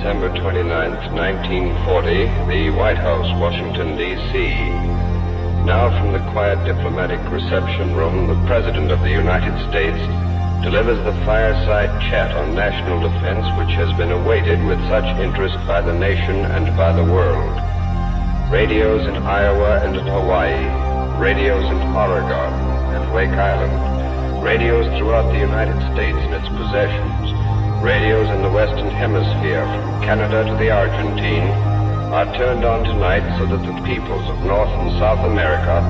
December 29, 1940, the White House, Washington, D.C. Now from the quiet diplomatic reception room, the President of the United States delivers the fireside chat on national defense which has been awaited with such interest by the nation and by the world. Radios in Iowa and in Hawaii, radios in Oregon and Wake Island, radios throughout the United States and its possessions, Radios in the Western Hemisphere, from Canada to the Argentine, are turned on tonight so that the peoples of North and South America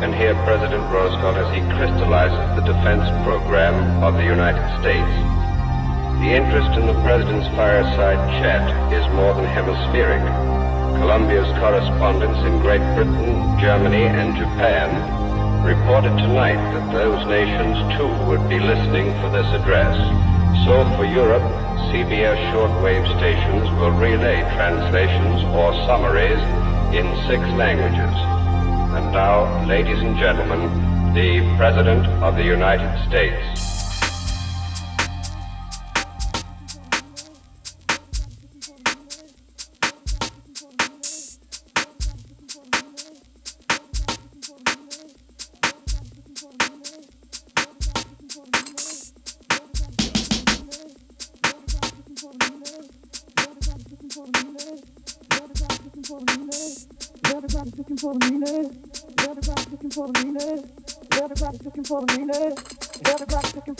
can hear President Roosevelt as he crystallizes the defense program of the United States. The interest in the President's fireside chat is more than hemispheric. Columbia's correspondents in Great Britain, Germany, and Japan reported tonight that those nations too would be listening for this address. So for Europe, CBS shortwave stations will relay translations or summaries in six languages. And now, ladies and gentlemen, the President of the United States.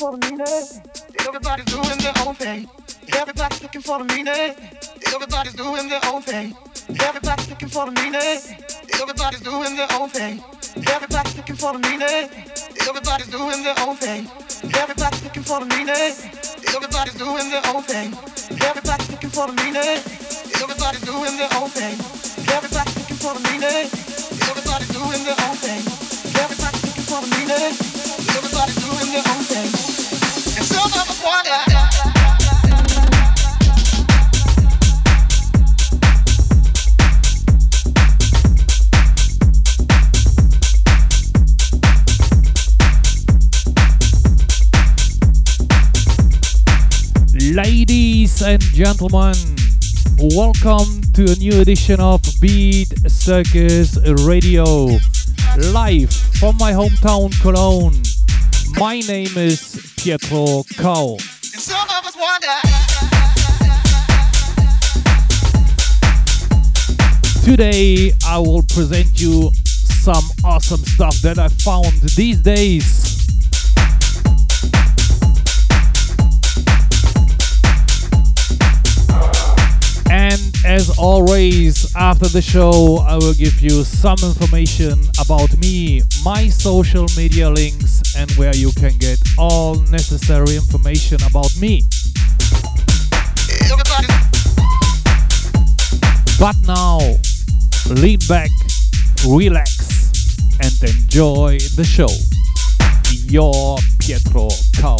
For the meaning. Everybody's doing their own thing. Everybody's looking for the meaning. Everybody's doing their own thing. Everybody's looking for the meaning. Everybody's doing their own thing. Everybody's looking for the meaning. Everybody's doing their own thing. Everybody's looking for the meaning. Everybody's doing their own thing. Everybody's looking for the meaning. Everybody's doing their own thing. Everybody's looking for the meaning. Everybody's doing their own thing. Everybody's looking for the meaning. And gentlemen, welcome to a new edition of Beat Circus Radio, live from my hometown Cologne. My name is Pietro Kao. Today I will present you some awesome stuff that I found these days. As always, after the show, I will give you some information about me, my social media links, and where you can get all necessary information about me. But now, lean back, relax, and enjoy the show. Your Pietro Kao.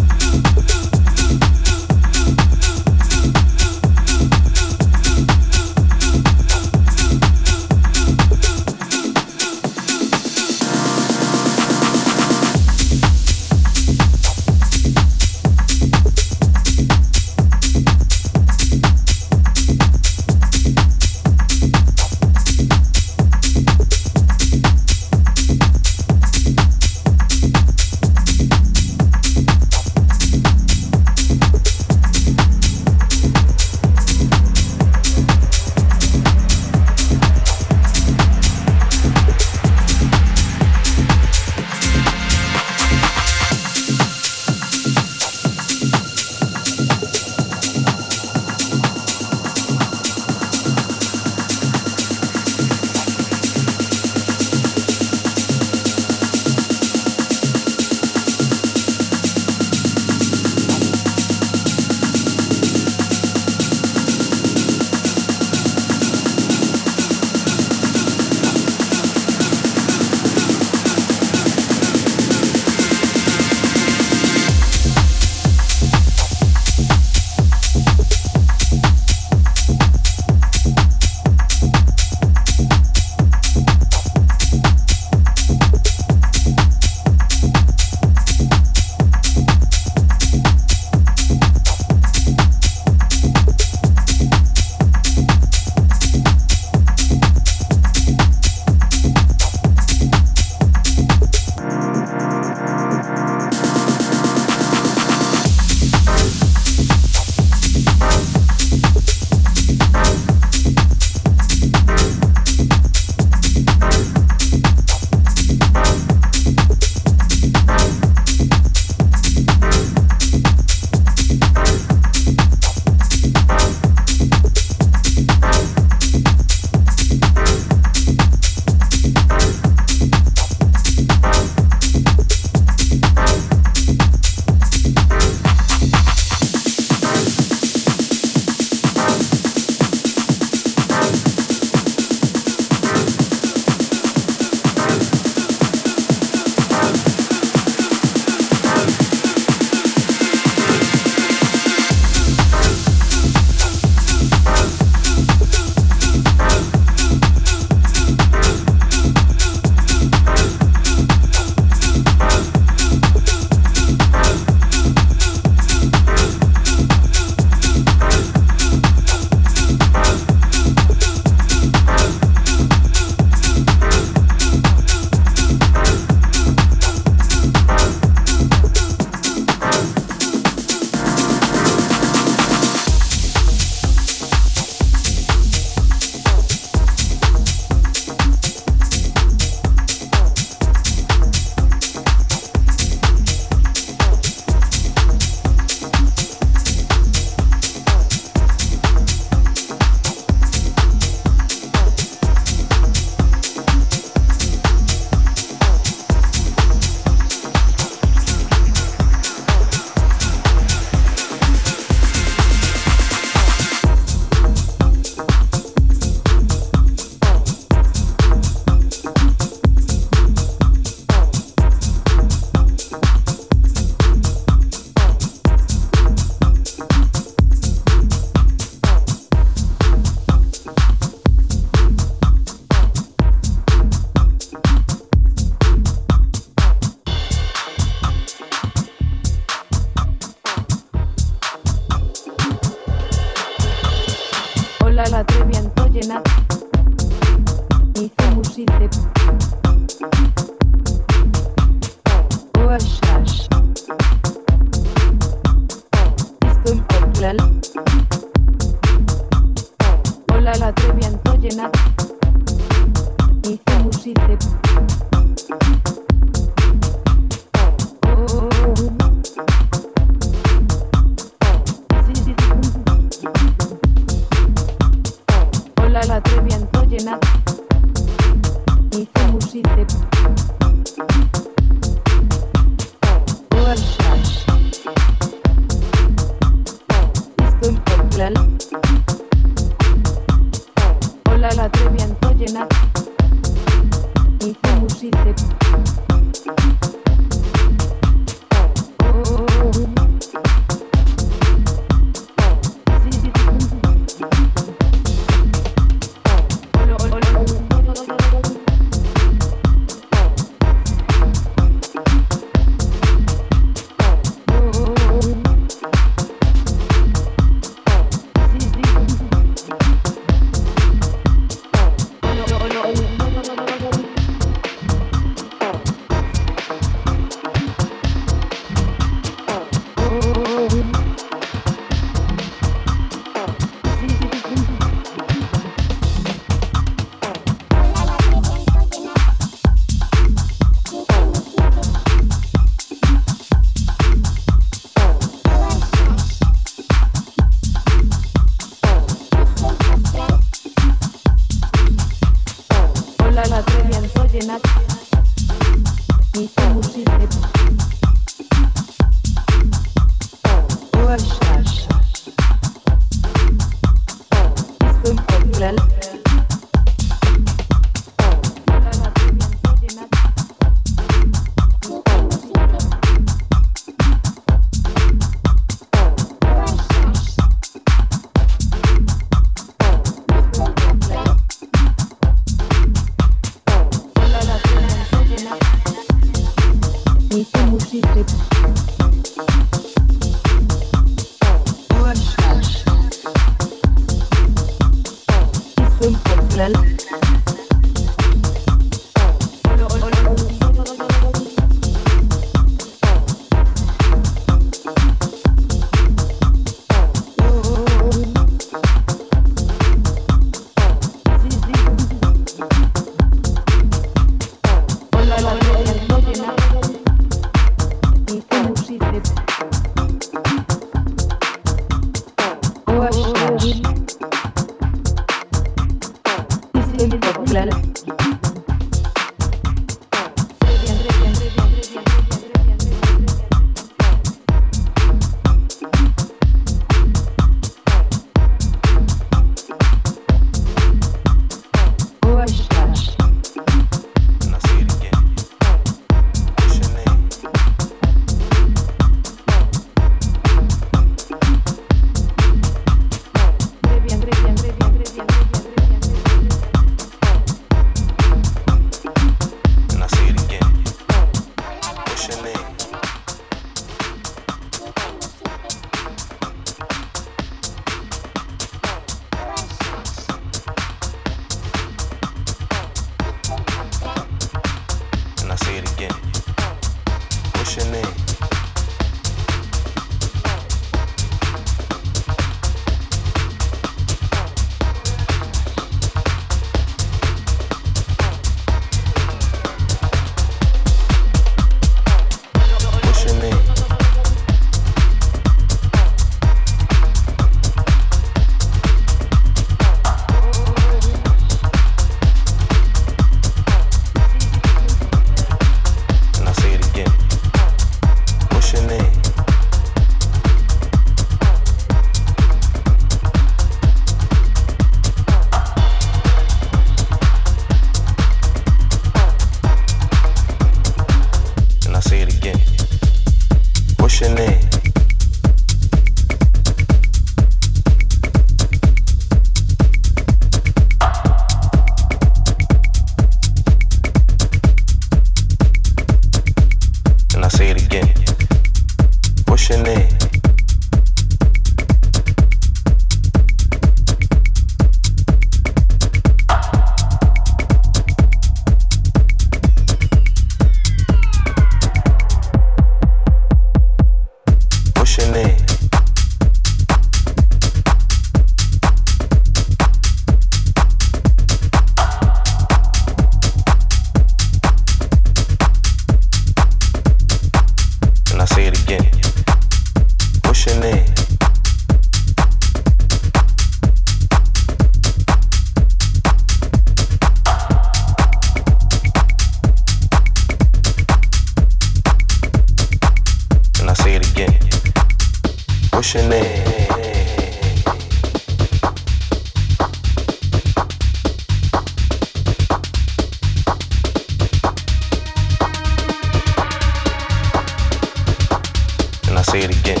Say it again.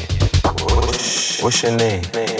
What's your name?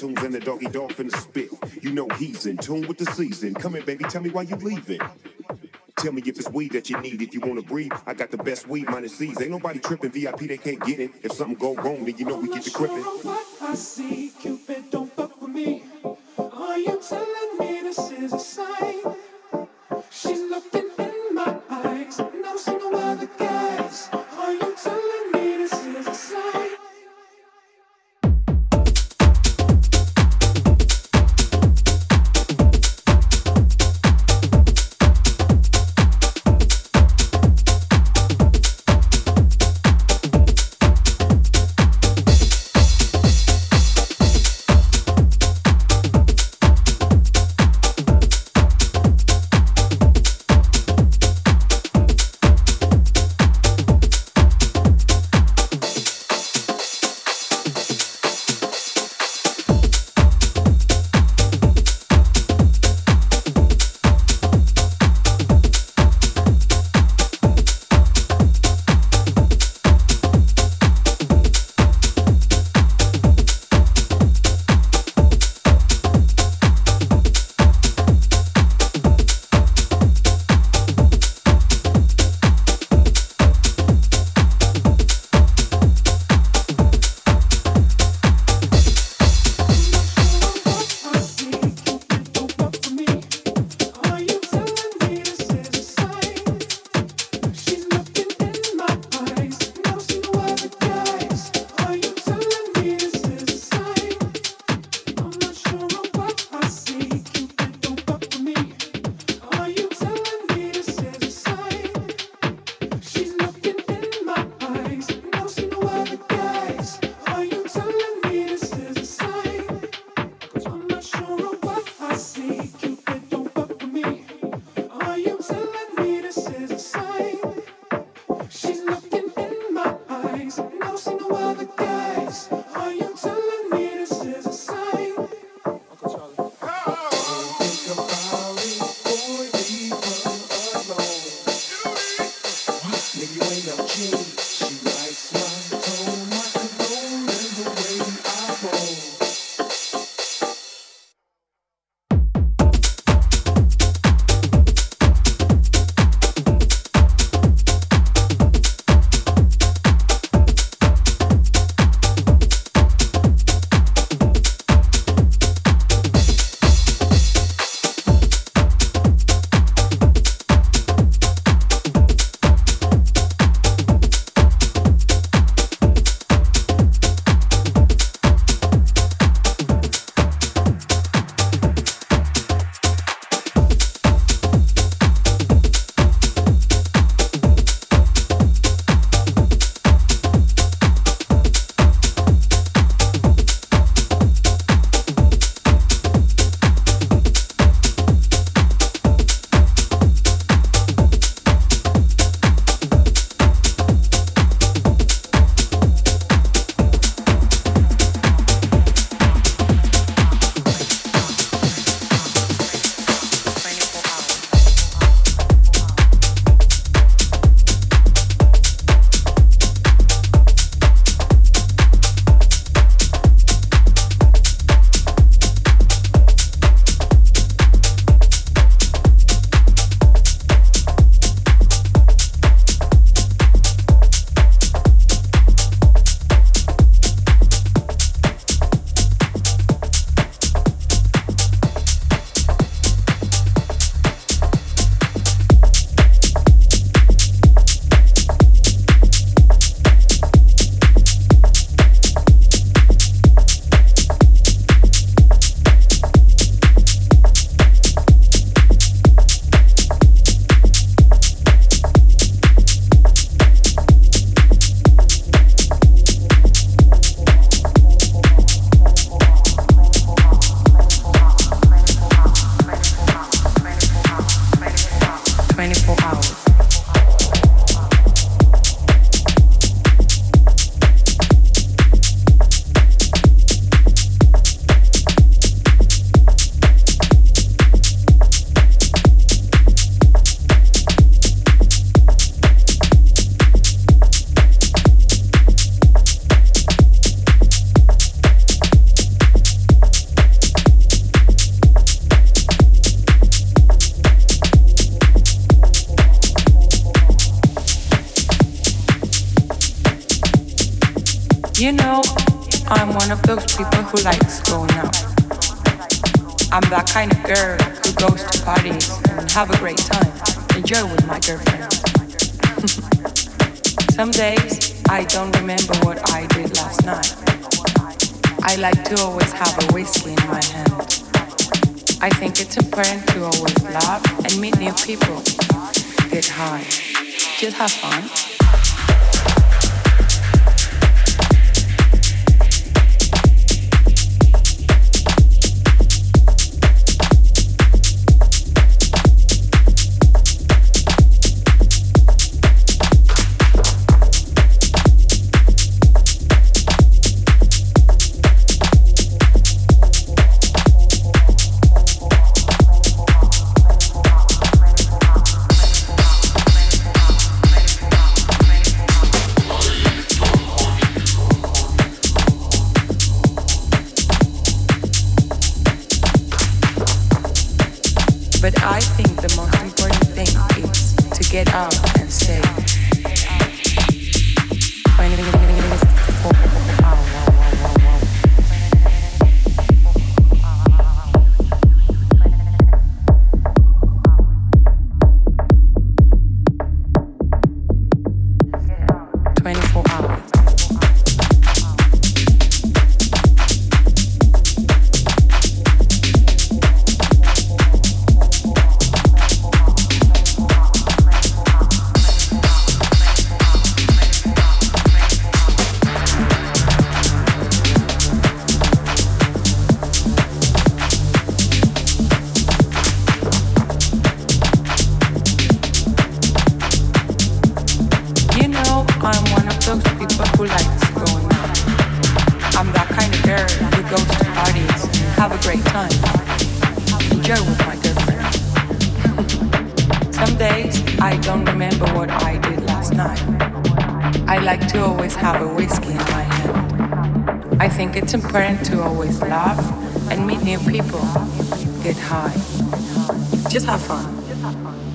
Neptunes and the Doggy Dogg finna spit. You know he's in tune with the season. Come here, baby, tell me why you leaving. Tell me if it's weed that you need. If you wanna breathe, I got the best weed minus C's. Ain't nobody tripping. VIP, they can't get it. If something go wrong, then you know we get the crippin'. What I see, Cupid, don't fuck with me. Are you telling me this is a sign?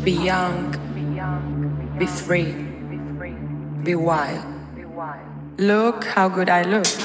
Be young, be free, be wild. Look how good I look.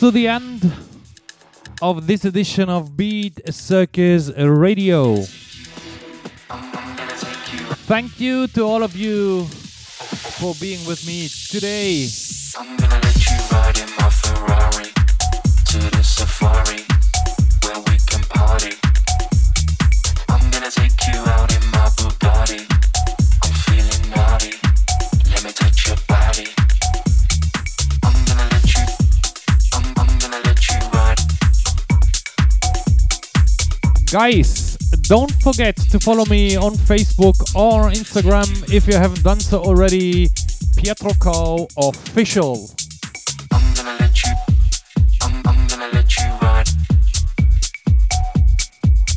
To the end of this edition of Beat Circus Radio. Thank you to all of you for being with me today. Guys, don't forget to follow me on Facebook or Instagram if you haven't done so already. Pietro Cow Official. I'm gonna let you. I'm, I'm gonna let you ride.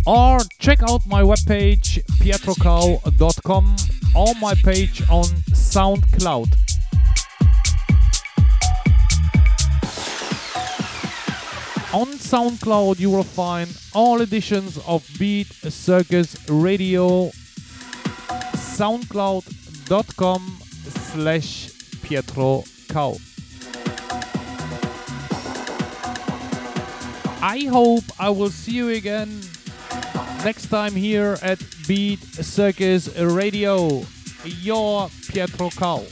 Or check out my webpage pietrocow.com or my page on SoundCloud. On SoundCloud, you will find all editions of Beat Circus Radio. SoundCloud.com slash Pietro Cow. I hope I will see you again next time here at Beat Circus Radio. Your Pietro Cow.